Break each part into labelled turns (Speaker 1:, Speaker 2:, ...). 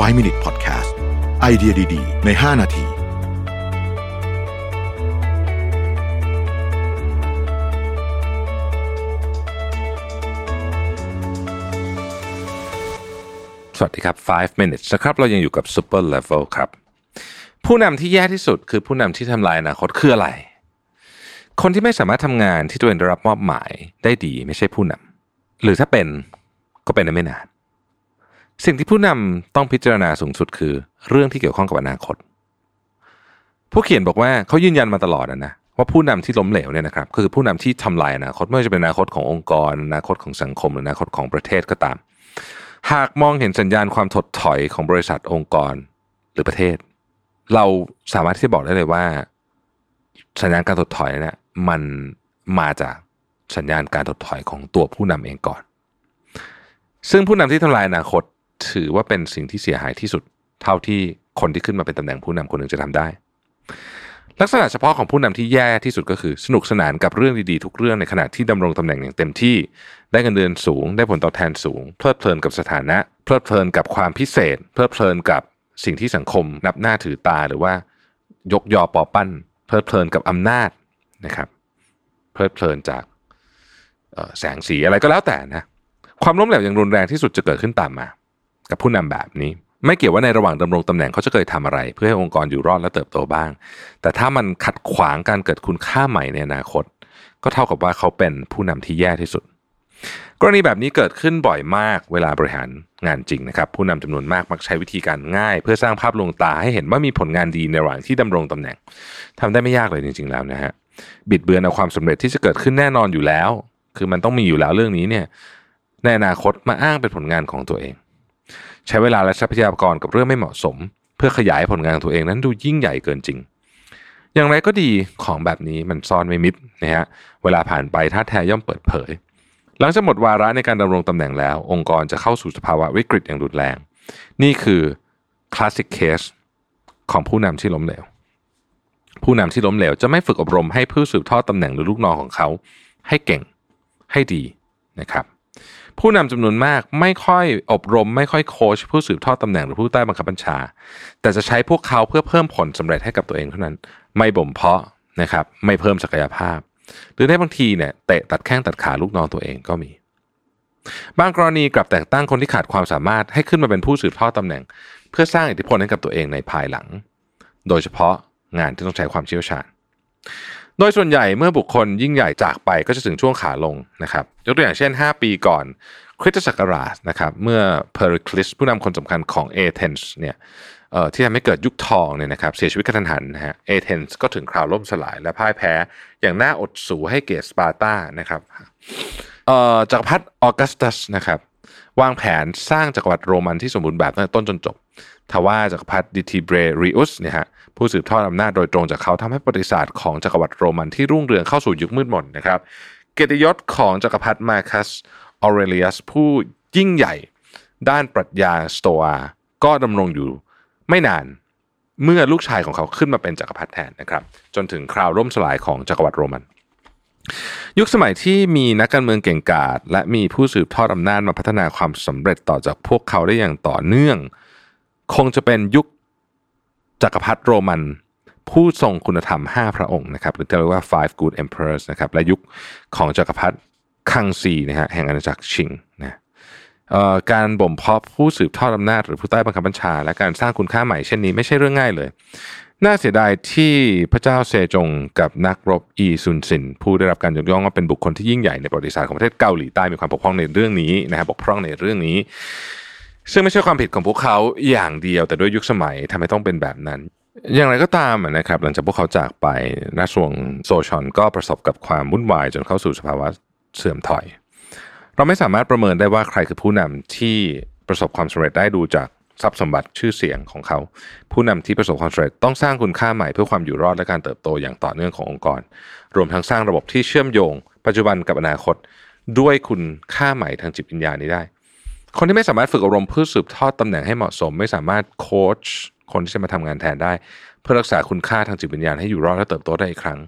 Speaker 1: 5 Minute Podcast ไอเดียดี ๆ ใน 5 นาที
Speaker 2: สวัสดีครับ 5 minutes นะครับ เรายังอยู่กับ super level ครับ ผู้นำที่แย่ที่สุดคือผู้นำที่ทำลายอนาคตคืออะไร คนที่ไม่สามารถทำงานที่ตัวเองได้รับมอบหมายได้ดีไม่ใช่ผู้นำหรือถ้าเป็นก็เป็นได้ไม่นาน สิ่งที่ผู้นำต้องพิจารณาสูงสุดคือเรื่องที่เกี่ยวข้องกับอนาคต ผู้เขียนบอกว่าเขายืนยันมาตลอดนะนะว่าผู้นำที่ล้มเหลวเนี่ยนะครับคือผู้นำที่ทำลายอนาคตไม่ว่าจะเป็นอนาคตขององค์กรอนาคตของสังคมหรืออนาคตของประเทศก็ตาม หากมองเห็นสัญญาณความถดถอยของบริษัทองค์กรหรือประเทศ เราสามารถที่จะบอกได้เลยว่า สัญญาณการถดถอยเนี่ยมันมาจากสัญญาณการถดถอยของตัวผู้นำเองก่อน ซึ่งผู้นำที่ทำลายอนาคต ถือว่าเป็นสิ่งที่เสียหายที่สุด เท่าที่คนที่ขึ้นมาเป็นตำแหน่งผู้นำคนหนึ่งจะทำได้ ลักษณะเฉพาะของผู้นำที่แย่ที่สุดก็คือ สนุกสนานกับเรื่องดีๆทุกเรื่องในขณะที่ดำรงตำแหน่งอย่างเต็มที่ ได้เงินเดือนสูง ได้ผลตอบแทนสูง เพลิดเพลินกับสถานะ เพลิดเพลินกับความพิเศษ เพลิดเพลินกับสิ่งที่สังคม นับหน้าถือตาหรือว่า ยกยอปอปั้น เพลิดเพลินกับอำนาจนะครับ เพลิดเพลินจากแสงสีอะไรก็แล้วแต่นะ ความล้มเหลวอย่างรุนแรงที่สุดจะเกิดขึ้นตามมา กับผู้นำแบบนี้ ไม่เกี่ยวว่าในระหว่างดำรงตำแหน่งเขาจะเคยทำอะไร เพื่อให้องค์กรอยู่รอดและเติบโตบ้าง แต่ถ้ามันขัดขวางการเกิดคุณค่าใหม่ในอนาคต ก็เท่ากับว่าเขาเป็นผู้นำที่แย่ที่สุด กรณีแบบนี้เกิดขึ้นบ่อยมากเวลาบริหารงานจริงนะครับ ผู้นำจำนวนมากมักใช้วิธีการง่าย เพื่อสร้างภาพลวงตาให้เห็นว่ามีผลงานดีในระหว่างที่ดำรงตำแหน่งทำได้ไม่ยากเลยจริง ๆ แล้วนะฮะบิดเบือนเอาความสำเร็จที่จะเกิดขึ้นแน่นอนอยู่แล้ว คือมันต้องมีอยู่แล้วเรื่องนี้เนี่ยในอนาคตมาอ้างเป็นผลงานของตัวเอง ใช้เวลาและทรัพยากรกับเรื่องไม่เหมาะสม เพื่อขยายผลงานของตัวเองนั้นดูยิ่งใหญ่เกินจริง อย่างไรก็ดีของแบบนี้มันซ่อนไม่มิดนะฮะเวลาผ่านไปท่าแท้ย่อมเปิดเผย หลังจากหมดวาระในการดำรงตำแหน่งแล้ว องค์กรจะเข้าสู่สภาวะวิกฤตอย่างรุนแรง นี่คือคลาสสิกเคสของผู้นำที่ล้มเหลวผู้นำที่ล้มเหลวจะไม่ฝึกอบรมให้ผู้สืบทอดตำแหน่งหรือลูกน้องของเขา ให้เก่งให้ดีนะครับ ผู้นำจำนวนมากไม่ค่อยอบรม ไม่ค่อยโค้ชผู้สืบทอดตำแหน่งหรือผู้ใต้บังคับบัญชา แต่จะใช้พวกเขาเพื่อเพิ่มผลสำเร็จให้กับตัวเองเท่านั้น ไม่บ่มเพาะนะครับไม่เพิ่มศักยภาพ หรือในบางทีเนี่ยเตะตัดแข้งตัดขาลูกน้องตัวเองก็มี บางกรณีกลับแต่งตั้งคนที่ขาดความสามารถให้ขึ้นมาเป็นผู้สืบทอดตำแหน่ง เพื่อสร้างอิทธิพลให้กับตัวเองในภายหลัง โดยเฉพาะงานที่ต้องใช้ความเชี่ยวชาญ โดยส่วนใหญ่เมื่อบุคคลยิ่งใหญ่จากไปก็จะถึงช่วงขาลงนะครับยกตัวอย่างเช่น 5 ปีก่อนคริสตศักราชนะครับเมื่อเพอริคลิสผู้นำคนสำคัญของเอเธนส์เนี่ยที่ทำให้เกิดยุคทองเนี่ยนะครับเสียชีวิตกระทันหันนะฮะเอเธนส์ก็ถึงคราวล่มสลายและพ่ายแพ้อย่างน่าอดสูให้เกตสปาร์ตานะครับจักรพรรดิออกัสตัสนะครับวางแผนสร้างจักรวรรดิโรมันที่สมบูรณ์แบบตั้งแต่ต้นจนจบทว่าจักรพรรดิดิทิเบรริอุสเนี่ยฮะ ผู้สืบทอดอำนาจโดยตรงจากเขาทำให้ประวัติศาสตร์ของจักรวรรดิโรมันที่รุ่งเรืองเข้าสู่ยุคมืดมนนะครับ เกียรติยศของจักรพรรดิมาคัสออเรเลียสผู้ยิ่งใหญ่ด้านปรัชญาสโตอาก็ดำรงอยู่ไม่นานเมื่อลูกชายของเขาขึ้นมาเป็นจักรพรรดิแทนนะครับ จนถึงคราวร่มสลายของจักรวรรดิโรมัน ยุคสมัยที่มีนักการเมืองเก่งกาจและมีผู้สืบทอดอำนาจมาพัฒนาความสำเร็จต่อจากพวกเขาได้อย่างต่อเนื่อง คงจะเป็นยุค จักรพรรดิโรมัน ผู้ทรงคุณธรรม 5 พระองค์นะครับหรือที่เรียกว่า five good emperors นะครับและยุคของจักรพรรดิคังซีนะฮะแห่งอาณาจักรชิงนะการบ่มเพาะผู้สืบทอดอำนาจหรือผู้ใต้บังคับบัญชา และการสร้างคุณค่าใหม่เช่นนี้ไม่ใช่เรื่องง่ายเลย น่าเสียดายที่พระเจ้าเซจงกับนักรบอีซุนซิน ผู้ได้รับการยกย่องว่าเป็นบุคคลที่ยิ่งใหญ่ในประวัติศาสตร์ของประเทศเกาหลีใต้มีความบกพร่องในเรื่องนี้นะครับบกพร่องในเรื่องนี้ ซึ่งไม่ใช่ความผิดของพวกเขาอย่างเดียวแต่ด้วยยุคสมัยทำให้ต้องเป็นแบบนั้น อย่างไรก็ตามนะครับ หลังจากพวกเขาจากไปราชวงศ์โซชอนก็ประสบกับความวุ่นวายจนเข้าสู่สภาวะเสื่อมถอย เราไม่สามารถประเมินได้ว่าใครคือผู้นำที่ประสบความสำเร็จได้ดูจากทรัพย์สมบัติชื่อเสียงของเขา ผู้นำที่ประสบความสำเร็จต้องสร้างคุณค่าใหม่เพื่อความอยู่รอดและการเติบโตอย่างต่อเนื่องขององค์กร รวมทั้งสร้างระบบที่เชื่อมโยง ปัจจุบันกับอนาคต ด้วยคุณค่าใหม่ทางจิตวิญญาณนี้ได้ คนที่ไม่สามารถฝึกอบรมเพื่อสืบทอดตำแหน่งให้เหมาะสม ไม่สามารถโค้ชคนที่จะมาทำงานแทนได้ เพื่อรักษาคุณค่าทางจิตวิญญาณให้อยู่รอดและเติบโตได้อีกครั้ง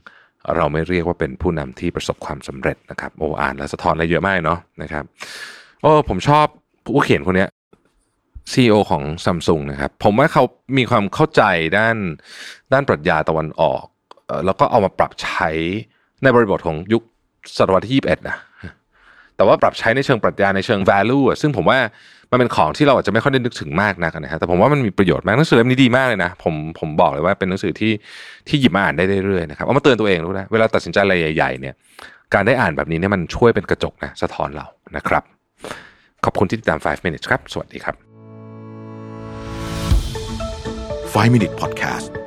Speaker 2: เราไม่เรียกว่าเป็นผู้นำที่ประสบความสำเร็จนะครับโอ้อ่านแล้วสะท้อนอะไรเยอะมากเนาะนะครับโอ้ผมชอบผู้เขียนคนนี้ย CEO ของ Samsung นะครับผมว่าเขามีความเข้าใจด้านด้านปรัชญาตะวันออก แล้วก็เอามาปรับใช้ในบริบทของยุคศตวรรษที่ 21 นะ แต่ว่าปรับใช้ในเชิงปรัชญาในเชิง value อะซึ่งผมว่ามันเป็นของที่เราอาจจะไม่ค่อยได้นึกถึงมากนักนะฮะแต่ผมว่ามันมีประโยชน์มากหนังสือเล่มนี้ดีมากเลยนะผมผมบอกเลยว่าเป็นหนังสือที่ที่หยิบมาอ่านได้เรื่อยๆนะครับเอามาเตือนตัวเองรู้นะเวลาตัดสินใจอะไรใหญ่ๆเนี่ยการได้อ่านแบบนี้เนี่ยมันช่วยเป็นกระจกนะสะท้อนเรานะครับ ขอบคุณที่ติดตาม 5 minutes ครับ สวัสดีครับ
Speaker 1: 5 Minute Podcast